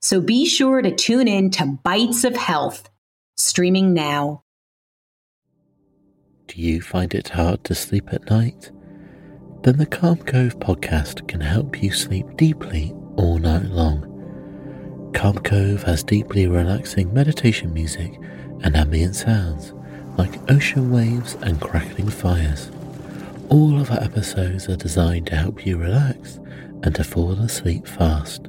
So be sure to tune in to Bites of Health, streaming now. Do you find it hard to sleep at night? Then the Calm Cove podcast can help you sleep deeply all night long. Calm Cove has deeply relaxing meditation music and ambient sounds like ocean waves and crackling fires. All of our episodes are designed to help you relax and to fall asleep fast.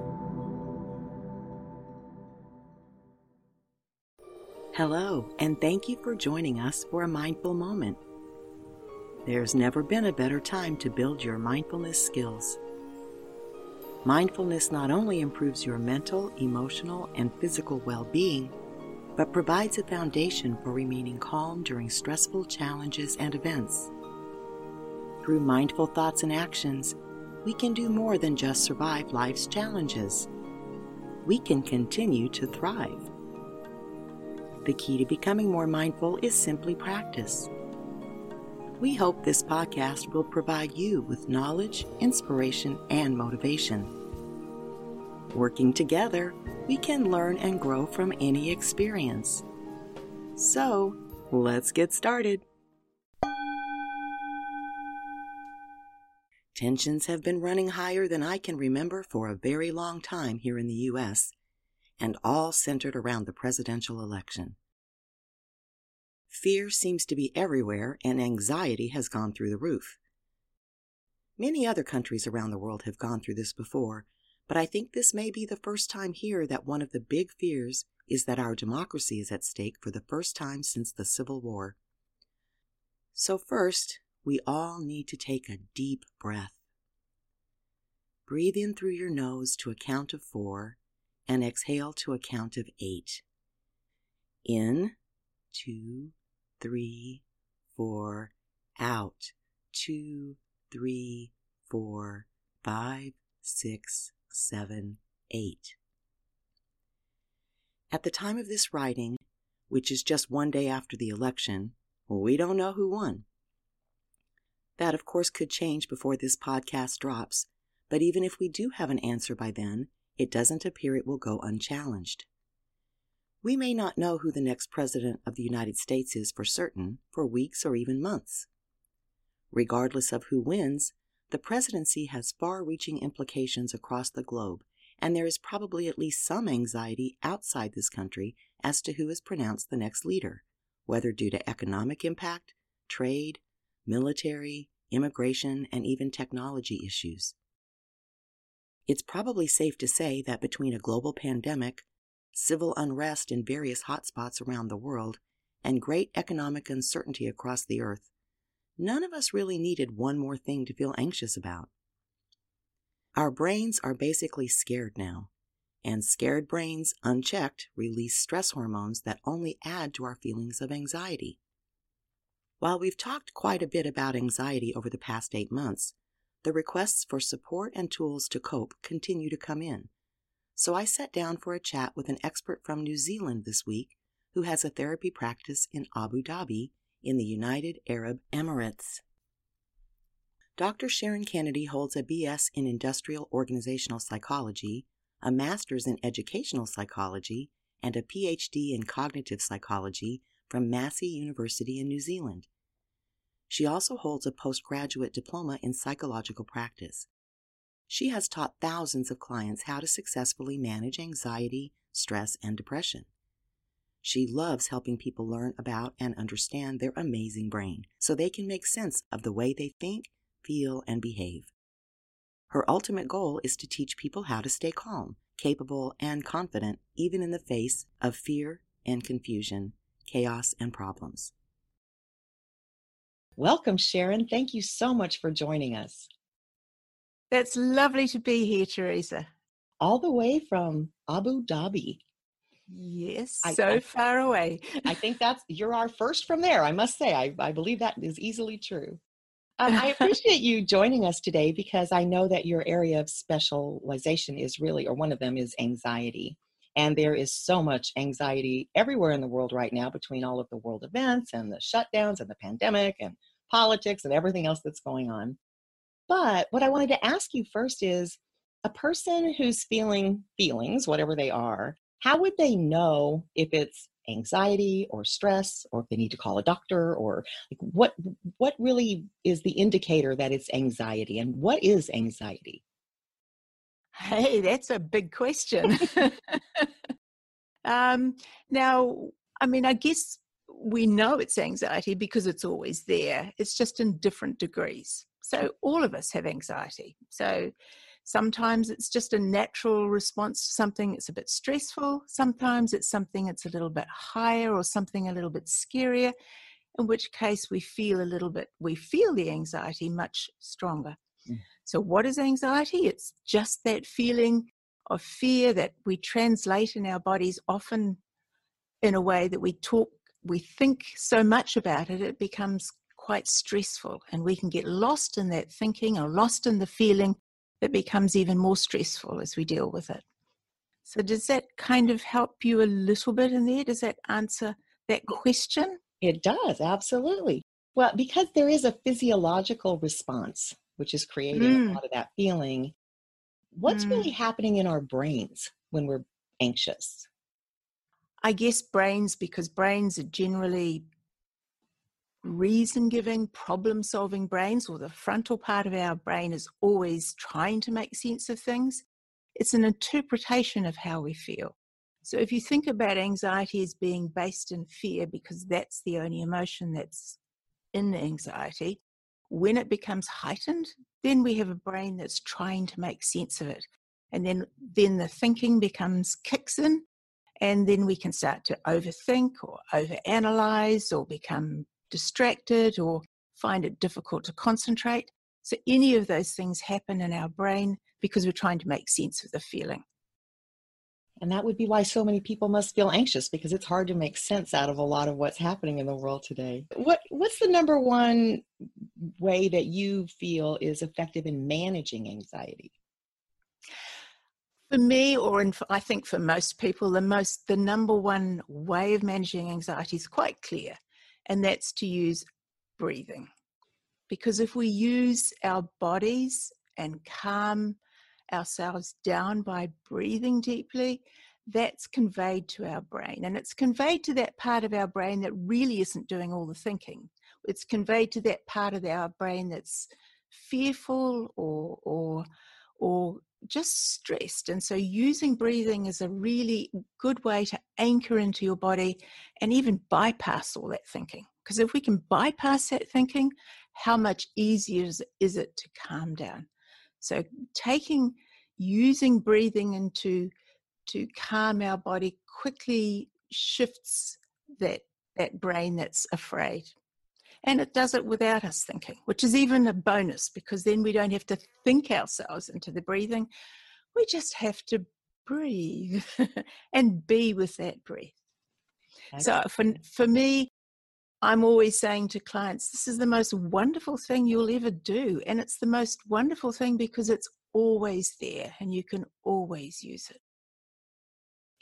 Hello, and thank you for joining us for a mindful moment. There's never been a better time to build your mindfulness skills. Mindfulness not only improves your mental, emotional, and physical well being, but provides a foundation for remaining calm during stressful challenges and events. Through mindful thoughts and actions, we can do more than just survive life's challenges. We can continue to thrive. The key to becoming more mindful is simply practice. We hope this podcast will provide you with knowledge, inspiration, and motivation. Working together, we can learn and grow from any experience. So, let's get started. Tensions have been running higher than I can remember for a very long time here in the U.S and all centered around the presidential election. Fear seems to be everywhere, and anxiety has gone through the roof. Many other countries around the world have gone through this before, but I think this may be the first time here that one of the big fears is that our democracy is at stake for the first time since the Civil War. So, first, we all need to take a deep breath. Breathe in through your nose to a count of four and exhale to a count of eight. In, two, three, four, out, two, three, four, five, six, seven, eight. At the time of this writing, which is just one day after the election, we don't know who won. That, of course, could change before this podcast drops, but even if we do have an answer by then, it doesn't appear it will go unchallenged. We may not know who the next President of the United States is for certain for weeks or even months. Regardless of who wins, the presidency has far reaching implications across the globe, and there is probably at least some anxiety outside this country as to who is pronounced the next leader, whether due to economic impact, trade, military, immigration, and even technology issues. It's probably safe to say that between a global pandemic, civil unrest in various hotspots around the world, and great economic uncertainty across the earth, none of us really needed one more thing to feel anxious about. Our brains are basically scared now, and scared brains, unchecked, release stress hormones that only add to our feelings of anxiety. While we've talked quite a bit about anxiety over the past eight months, the requests for support and tools to cope continue to come in. So I sat down for a chat with an expert from New Zealand this week who has a therapy practice in Abu Dhabi in the United Arab Emirates. Dr. Sharon Kennedy holds a BS in Industrial Organizational Psychology, a Master's in Educational Psychology, and a PhD in Cognitive Psychology from Massey University in New Zealand. She also holds a postgraduate diploma in psychological practice. She has taught thousands of clients how to successfully manage anxiety, stress, and depression. She loves helping people learn about and understand their amazing brain so they can make sense of the way they think, feel, and behave. Her ultimate goal is to teach people how to stay calm, capable, and confident even in the face of fear and confusion, chaos, and problems. Welcome, Sharon. Thank you so much for joining us. That's lovely to be here, Teresa. All the way from Abu Dhabi. Yes, I, so I, far away. I think that's you're our first from there. I must say, I, I believe that is easily true. Um, I appreciate you joining us today because I know that your area of specialization is really, or one of them is anxiety. And there is so much anxiety everywhere in the world right now between all of the world events and the shutdowns and the pandemic and politics and everything else that's going on. But what I wanted to ask you first is a person who's feeling feelings, whatever they are, how would they know if it's anxiety or stress or if they need to call a doctor or like what what really is the indicator that it's anxiety and what is anxiety hey that's a big question um, now i mean i guess we know it's anxiety because it's always there it's just in different degrees so all of us have anxiety so Sometimes it's just a natural response to something that's a bit stressful. Sometimes it's something that's a little bit higher or something a little bit scarier, in which case we feel a little bit, we feel the anxiety much stronger. Mm. So, what is anxiety? It's just that feeling of fear that we translate in our bodies often in a way that we talk, we think so much about it, it becomes quite stressful and we can get lost in that thinking or lost in the feeling it becomes even more stressful as we deal with it. So, does that kind of help you a little bit in there? Does that answer that question? It does, absolutely. Well, because there is a physiological response, which is creating mm. a lot of that feeling, what's mm. really happening in our brains when we're anxious? I guess brains, because brains are generally reason giving, problem solving brains, or the frontal part of our brain is always trying to make sense of things. It's an interpretation of how we feel. So if you think about anxiety as being based in fear, because that's the only emotion that's in anxiety, when it becomes heightened, then we have a brain that's trying to make sense of it. And then, then the thinking becomes kicks in, and then we can start to overthink or overanalyze or become distracted or find it difficult to concentrate. So, any of those things happen in our brain because we're trying to make sense of the feeling. And that would be why so many people must feel anxious because it's hard to make sense out of a lot of what's happening in the world today. What what's the number one way that you feel is effective in managing anxiety? For me, or in, I think for most people, the most the number one way of managing anxiety is quite clear and that's to use breathing. Because if we use our bodies and calm ourselves down by breathing deeply, that's conveyed to our brain. And it's conveyed to that part of our brain that really isn't doing all the thinking. It's conveyed to that part of our brain that's fearful or, or, or just stressed. And so, using breathing is a really good way to anchor into your body and even bypass all that thinking. Because if we can bypass that thinking, how much easier is it to calm down? So, taking using breathing into to calm our body quickly shifts that that brain that's afraid and it does it without us thinking, which is even a bonus because then we don't have to think ourselves into the breathing. We just have to breathe and be with that breath. Okay. So for, for me, I'm always saying to clients, this is the most wonderful thing you'll ever do. And it's the most wonderful thing because it's always there and you can always use it.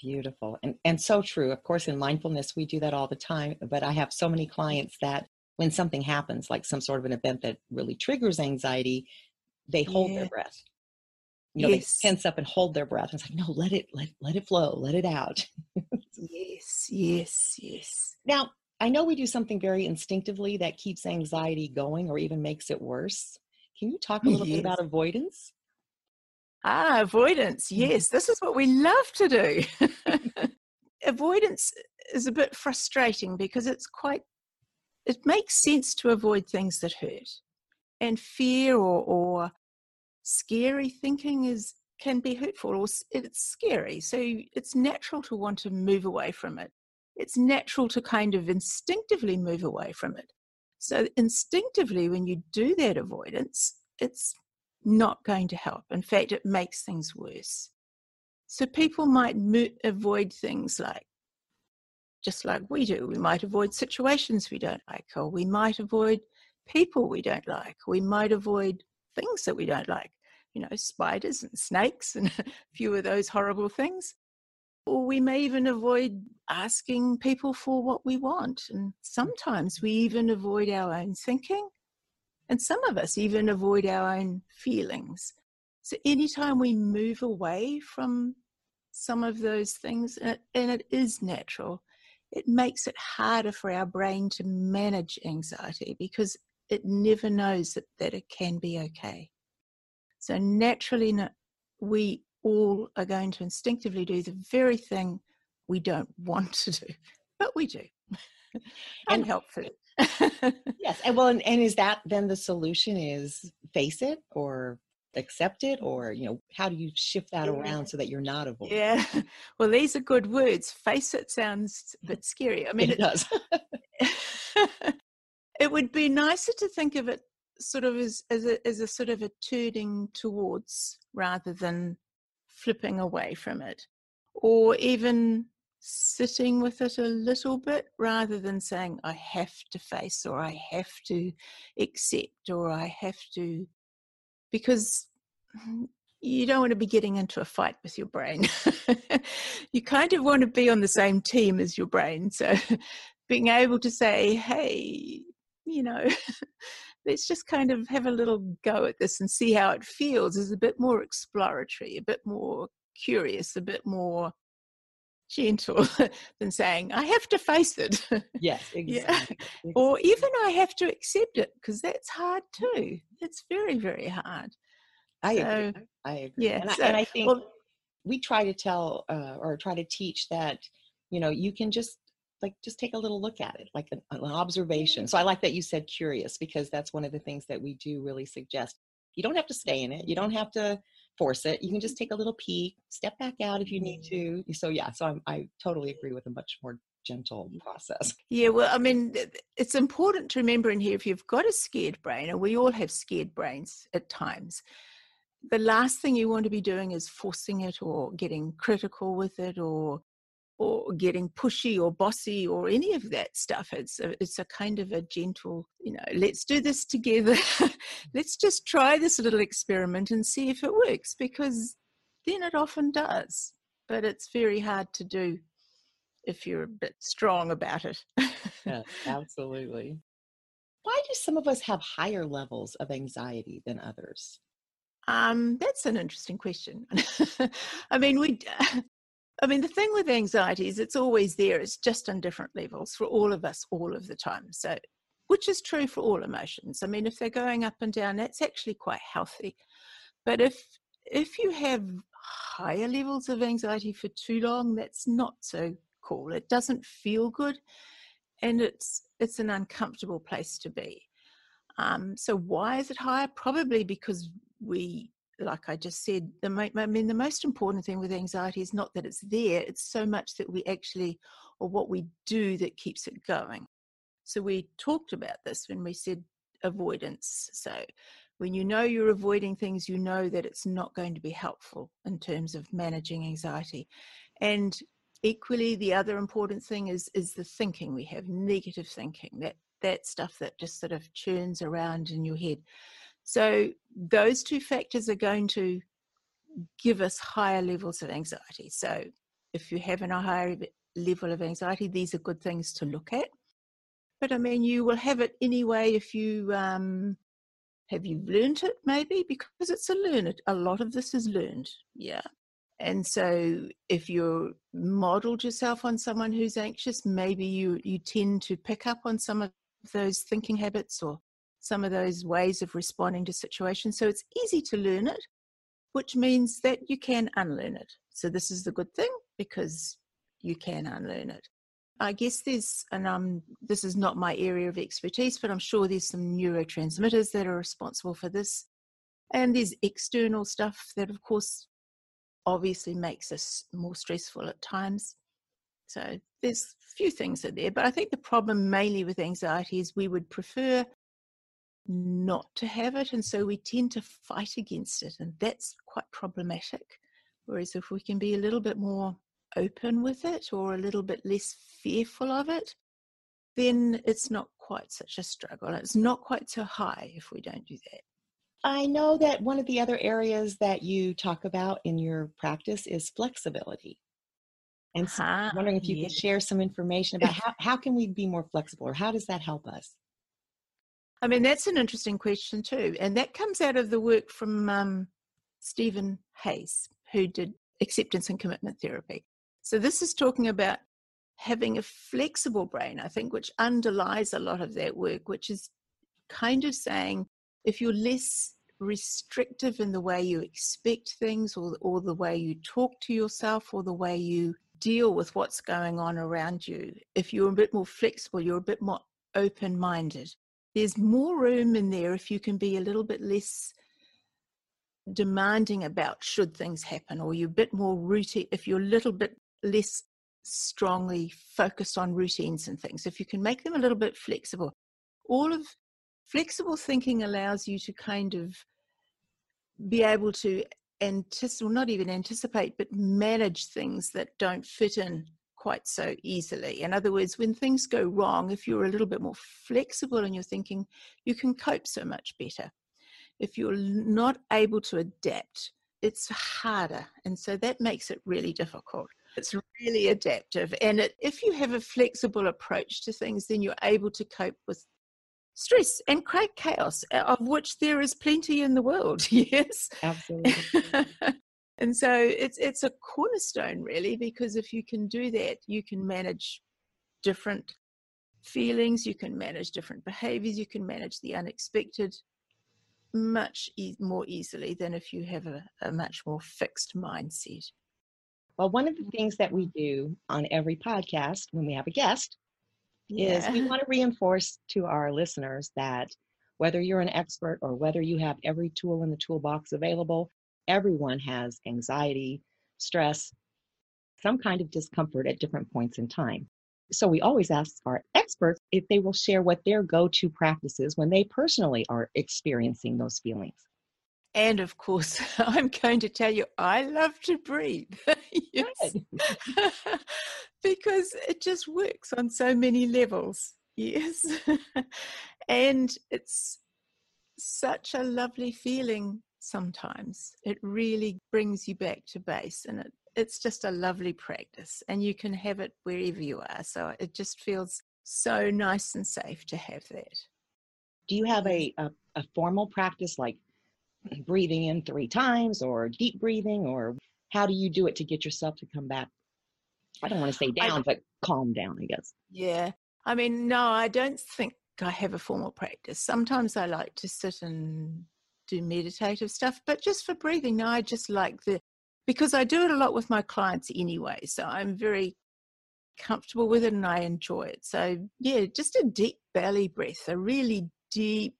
Beautiful. And, and so true. Of course, in mindfulness, we do that all the time. But I have so many clients that when something happens, like some sort of an event that really triggers anxiety, they hold yeah. their breath. You know, yes. they tense up and hold their breath. It's like, no, let it, let, let it flow, let it out. yes, yes, yes. Now, I know we do something very instinctively that keeps anxiety going or even makes it worse. Can you talk a little yes. bit about avoidance? Ah, avoidance. Mm-hmm. Yes, this is what we love to do. avoidance is a bit frustrating because it's quite, it makes sense to avoid things that hurt. And fear or, or scary thinking is can be hurtful or it's scary. So it's natural to want to move away from it. It's natural to kind of instinctively move away from it. So instinctively, when you do that avoidance, it's not going to help. In fact, it makes things worse. So people might mo- avoid things like, just like we do, we might avoid situations we don't like, or we might avoid people we don't like, we might avoid things that we don't like, you know, spiders and snakes and a few of those horrible things. Or we may even avoid asking people for what we want. And sometimes we even avoid our own thinking. And some of us even avoid our own feelings. So anytime we move away from some of those things, and it, and it is natural, it makes it harder for our brain to manage anxiety because it never knows that, that it can be okay. So naturally, we all are going to instinctively do the very thing we don't want to do, but we do. and helpfully. yes. And well, and, and is that then the solution is face it or accept it or you know how do you shift that around so that you're not avoiding yeah. Well these are good words. Face it sounds a bit scary. I mean it, it does. it would be nicer to think of it sort of as as a, as a sort of a turning towards rather than flipping away from it or even sitting with it a little bit rather than saying i have to face or i have to accept or i have to because mm, you don't want to be getting into a fight with your brain. you kind of want to be on the same team as your brain. So being able to say, hey, you know, let's just kind of have a little go at this and see how it feels is a bit more exploratory, a bit more curious, a bit more gentle than saying, I have to face it. Yes, exactly. yeah. Or even I have to accept it, because that's hard too. It's very, very hard. I so, agree. I agree. Yeah. And, so, I, and I think well, we try to tell uh, or try to teach that, you know, you can just like just take a little look at it like an, an, observation so i like that you said curious because that's one of the things that we do really suggest you don't have to stay in it you don't have to force it. You can just take a little peek, step back out if you need mm-hmm. to. So yeah, so I'm, I totally agree with a much more gentle process. Yeah, well, I mean, it's important to remember in here if you've got a scared brain, and we all have scared brains at times, the last thing you want to be doing is forcing it or getting critical with it or or getting pushy or bossy or any of that stuff. It's a, it's a kind of a gentle, you know, let's do this together. let's just try this little experiment and see if it works because then it often does. But it's very hard to do if you're a bit strong about it. yeah, absolutely. Why do some of us have higher levels of anxiety than others? Um, that's an interesting question. I mean, we I mean, the thing with anxiety is it's always there. It's just on different levels for all of us all of the time. So, which is true for all emotions. I mean, if they're going up and down, that's actually quite healthy. But if if you have higher levels of anxiety for too long, that's not so cool. It doesn't feel good, and it's it's an uncomfortable place to be. Um, so why is it higher? Probably because we like I just said, the I mean the most important thing with anxiety is not that it's there; it's so much that we actually, or what we do that keeps it going. So we talked about this when we said avoidance. So when you know you're avoiding things, you know that it's not going to be helpful in terms of managing anxiety. And equally, the other important thing is is the thinking we have, negative thinking, that that stuff that just sort of churns around in your head. So those two factors are going to give us higher levels of anxiety. So if you're having a higher level of anxiety, these are good things to look at. But I mean, you will have it anyway if you um, have you learned it maybe because it's a learned. A lot of this is learned, yeah. And so if you modeled yourself on someone who's anxious, maybe you you tend to pick up on some of those thinking habits or some of those ways of responding to situations. So it's easy to learn it, which means that you can unlearn it. So this is the good thing because you can unlearn it. I guess there's, and um, this is not my area of expertise, but I'm sure there's some neurotransmitters that are responsible for this. And there's external stuff that, of course, obviously makes us more stressful at times. So there's a few things in there, but I think the problem mainly with anxiety is we would prefer not to have it, and so we tend to fight against it, and that's quite problematic. Whereas if we can be a little bit more open with it or a little bit less fearful of it, then it's not quite such a struggle. It's not quite so high if we don't do that. I know that one of the other areas that you talk about in your practice is flexibility. And so uh-huh. I'm wondering if you yes. could share some information about how, how can we be more flexible or how does that help us? I mean, that's an interesting question too. And that comes out of the work from um, Steven Hayes, who did acceptance and commitment therapy. So this is talking about having a flexible brain, I think, which underlies a lot of that work, which is kind of saying if you're less restrictive in the way you expect things or, or the way you talk to yourself or the way you deal with what's going on around you, if you're a bit more flexible, you're a bit more open minded, there's more room in there if you can be a little bit less demanding about should things happen or you're a bit more routine if you're a little bit less strongly focused on routines and things if you can make them a little bit flexible. All of flexible thinking allows you to kind of be able to anticipate, not even anticipate, but manage things that don't fit in quite so easily. In other words, when things go wrong, if you're a little bit more flexible in your thinking, you can cope so much better. If you're not able to adapt, it's harder. And so that makes it really difficult. It's really adaptive. And it, if you have a flexible approach to things, then you're able to cope with stress and create chaos, of which there is plenty in the world. Yes, absolutely. and so it's it's a cornerstone really, because if you can do that, you can manage different feelings, you can manage different behaviors, you can manage the unexpected much e- more easily than if you have a, a much more fixed mindset. Well, one of the things that we do on every podcast when we have a guest yeah. is we want to reinforce to our listeners that whether you're an expert or whether you have every tool in the toolbox available, everyone has anxiety, stress, some kind of discomfort at different points in time. So we always ask our experts if they will share what their go to practices when they personally are experiencing those feelings. And of course, I'm going to tell you, I love to breathe. yes. because it just works on so many levels. Yes. and it's such a lovely feeling sometimes. It really brings you back to base and it, it's just a lovely practice and you can have it wherever you are. So it just feels so nice and safe to have that. Do you have a, a, a formal practice like breathing in three times or deep breathing or how do you do it to get yourself to come back i don't want to say down I, but calm down i guess yeah i mean no i don't think i have a formal practice sometimes i like to sit and do meditative stuff but just for breathing no i just like the because i do it a lot with my clients anyway so i'm very comfortable with it and i enjoy it so yeah just a deep belly breath a really deep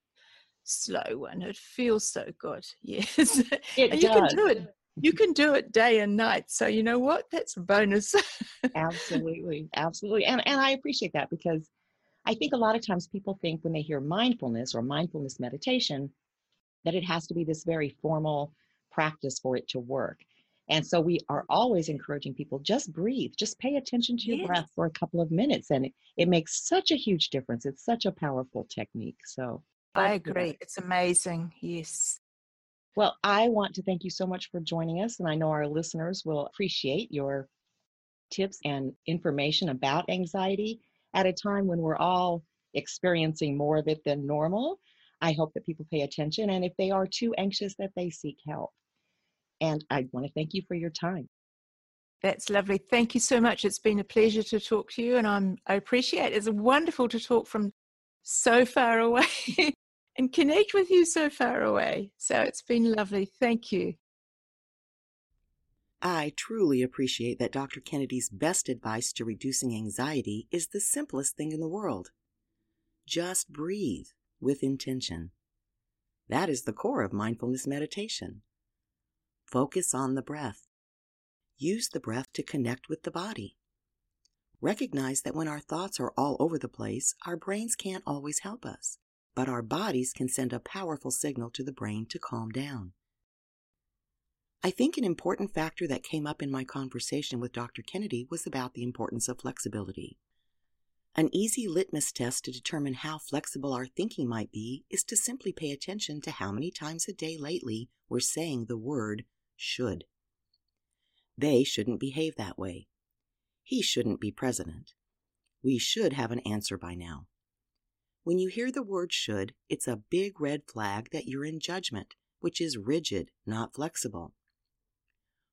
slow one. It feels so good. Yes. It you does. can do it. You can do it day and night. So you know what? That's a bonus. absolutely. Absolutely. And and I appreciate that because I think a lot of times people think when they hear mindfulness or mindfulness meditation that it has to be this very formal practice for it to work. And so we are always encouraging people just breathe, just pay attention to your yes. breath for a couple of minutes. And it, it makes such a huge difference. It's such a powerful technique. So I agree. It's amazing. Yes. Well, I want to thank you so much for joining us, and I know our listeners will appreciate your tips and information about anxiety at a time when we're all experiencing more of it than normal. I hope that people pay attention, and if they are too anxious, that they seek help. And I want to thank you for your time. That's lovely. Thank you so much. It's been a pleasure to talk to you, and I'm, I appreciate it. It's wonderful to talk from so far away. and connect with you so far away. So it's been lovely. Thank you. I truly appreciate that Dr. Kennedy's best advice to reducing anxiety is the simplest thing in the world. Just breathe with intention. That is the core of mindfulness meditation. Focus on the breath. Use the breath to connect with the body. Recognize that when our thoughts are all over the place, our brains can't always help us, but our bodies can send a powerful signal to the brain to calm down. I think an important factor that came up in my conversation with Dr. Kennedy was about the importance of flexibility. An easy litmus test to determine how flexible our thinking might be is to simply pay attention to how many times a day lately we're saying the word should. They shouldn't behave that way. He shouldn't be president. We should have an answer by now. When you hear the word should, it's a big red flag that you're in judgment, which is rigid, not flexible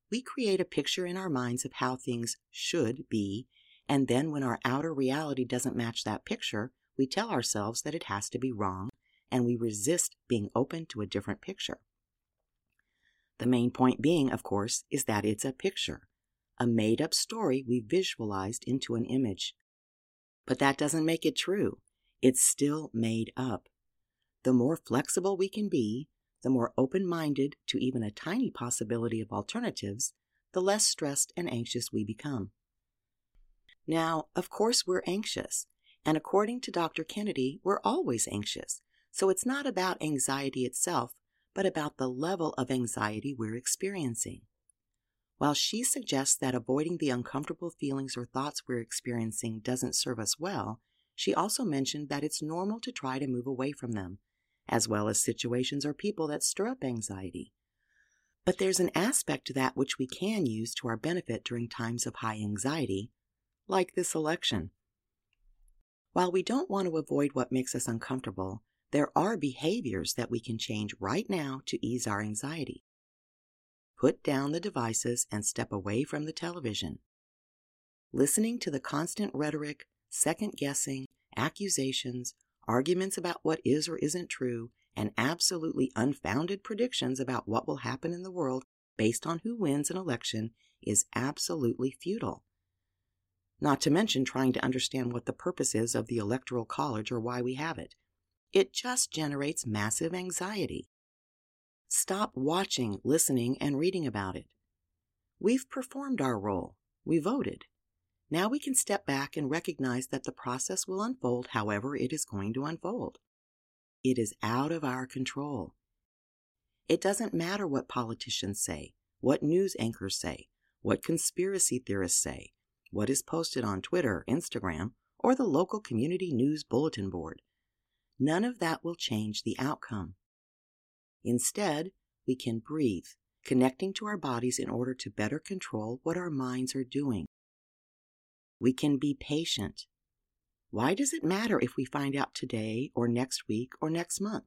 we create a picture in our minds of how things should be, and then when our outer reality doesn't match that picture, we tell ourselves that it has to be wrong, and we resist being open to a different picture. The main point being, of course, is that it's a picture, a made up story we visualized into an image. But that doesn't make it true. It's still made up. The more flexible we can be, the more open minded to even a tiny possibility of alternatives, the less stressed and anxious we become. Now, of course, we're anxious, and according to Dr. Kennedy, we're always anxious, so it's not about anxiety itself, but about the level of anxiety we're experiencing. While she suggests that avoiding the uncomfortable feelings or thoughts we're experiencing doesn't serve us well, she also mentioned that it's normal to try to move away from them as well as situations or people that stir up anxiety. But there's an aspect to that which we can use to our benefit during times of high anxiety, like this election. While we don't want to avoid what makes us uncomfortable, there are behaviors that we can change right now to ease our anxiety. Put down the devices and step away from the television. Listening to the constant rhetoric, second guessing, accusations, arguments about what is or isn't true, and absolutely unfounded predictions about what will happen in the world based on who wins an election is absolutely futile. Not to mention trying to understand what the purpose is of the Electoral College or why we have it. It just generates massive anxiety. Stop watching, listening, and reading about it. We've performed our role. We voted. Now we can step back and recognize that the process will unfold however it is going to unfold. It is out of our control. It doesn't matter what politicians say, what news anchors say, what conspiracy theorists say, what is posted on Twitter, Instagram, or the local community news bulletin board. None of that will change the outcome. Instead, we can breathe, connecting to our bodies in order to better control what our minds are doing. We can be patient. Why does it matter if we find out today or next week or next month?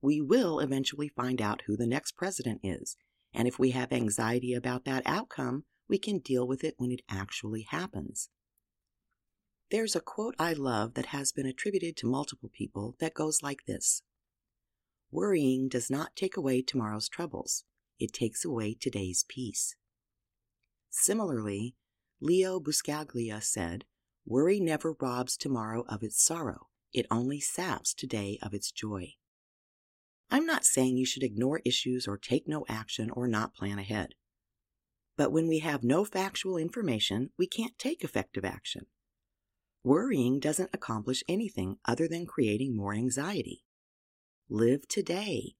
We will eventually find out who the next president is, and if we have anxiety about that outcome, we can deal with it when it actually happens. There's a quote I love that has been attributed to multiple people that goes like this Worrying does not take away tomorrow's troubles, it takes away today's peace. Similarly, Leo Buscaglia said, Worry never robs tomorrow of its sorrow, it only saps today of its joy. I'm not saying you should ignore issues or take no action or not plan ahead. But when we have no factual information, we can't take effective action. Worrying doesn't accomplish anything other than creating more anxiety. Live today.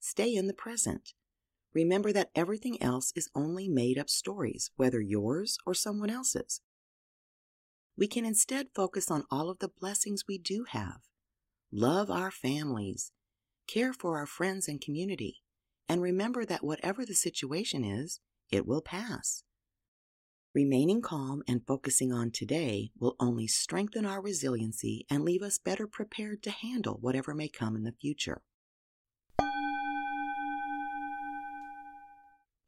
Stay in the present. Remember that everything else is only made up stories, whether yours or someone else's. We can instead focus on all of the blessings we do have. Love our families, care for our friends and community, and remember that whatever the situation is, it will pass. Remaining calm and focusing on today will only strengthen our resiliency and leave us better prepared to handle whatever may come in the future.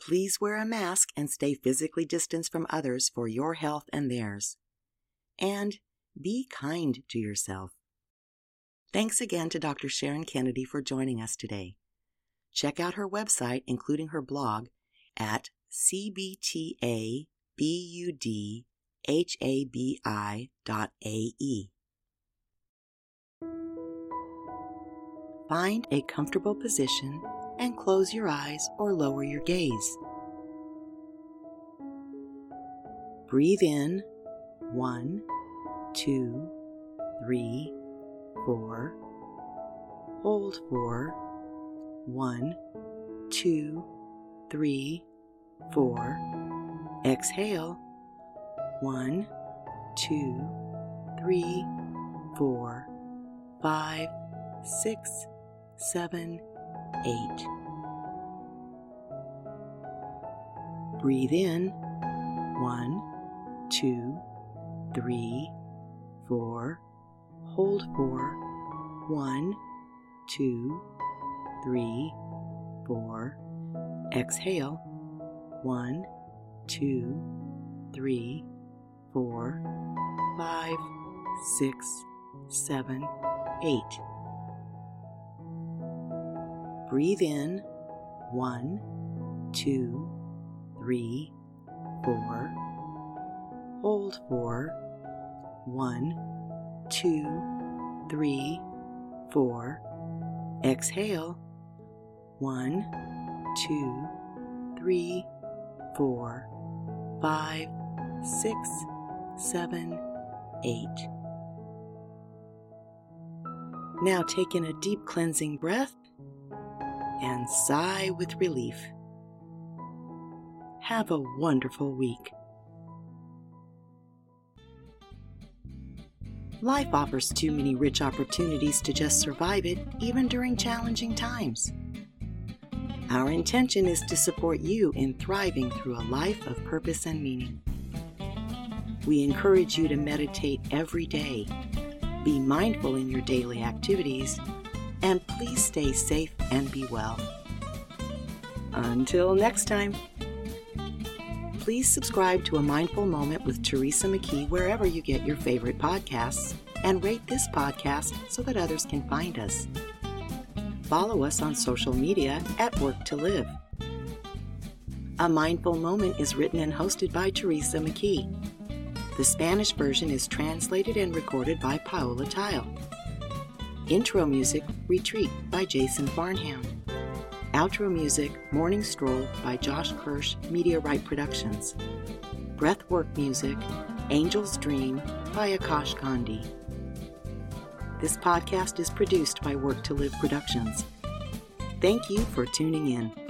Please wear a mask and stay physically distanced from others for your health and theirs. And be kind to yourself. Thanks again to Dr. Sharon Kennedy for joining us today. Check out her website, including her blog, at cbtabudhabi dot ae. Find a comfortable position and close your eyes or lower your gaze. Breathe in one, two, three, four. Hold for one, two, three, four. Exhale one, two, three, four, five, six, seven, eight. Breathe in one, two, three, four. Hold for one, two, three, four. Exhale one, two, three, four, five, six, seven, eight. Breathe in one, two, three, four. Hold for one, two, three, four. Exhale one, two, three, four, five, six, seven, eight. Now take in a deep cleansing breath and sigh with relief. Have a wonderful week. Life offers too many rich opportunities to just survive it, even during challenging times. Our intention is to support you in thriving through a life of purpose and meaning. We encourage you to meditate every day, be mindful in your daily activities, and please stay safe and be well. Until next time, please subscribe to A Mindful Moment with Teresa McKee wherever you get your favorite podcasts and rate this podcast so that others can find us. Follow us on social media at Work to Live. A Mindful Moment is written and hosted by Teresa McKee. The Spanish version is translated and recorded by Paola Tile. Intro music, Retreat by Jason Farnham. Outro music, Morning Stroll by Josh Kirsch, Media Right Productions. Breathwork music, Angel's Dream by Akash Gandhi. This podcast is produced by Work to Live Productions. Thank you for tuning in.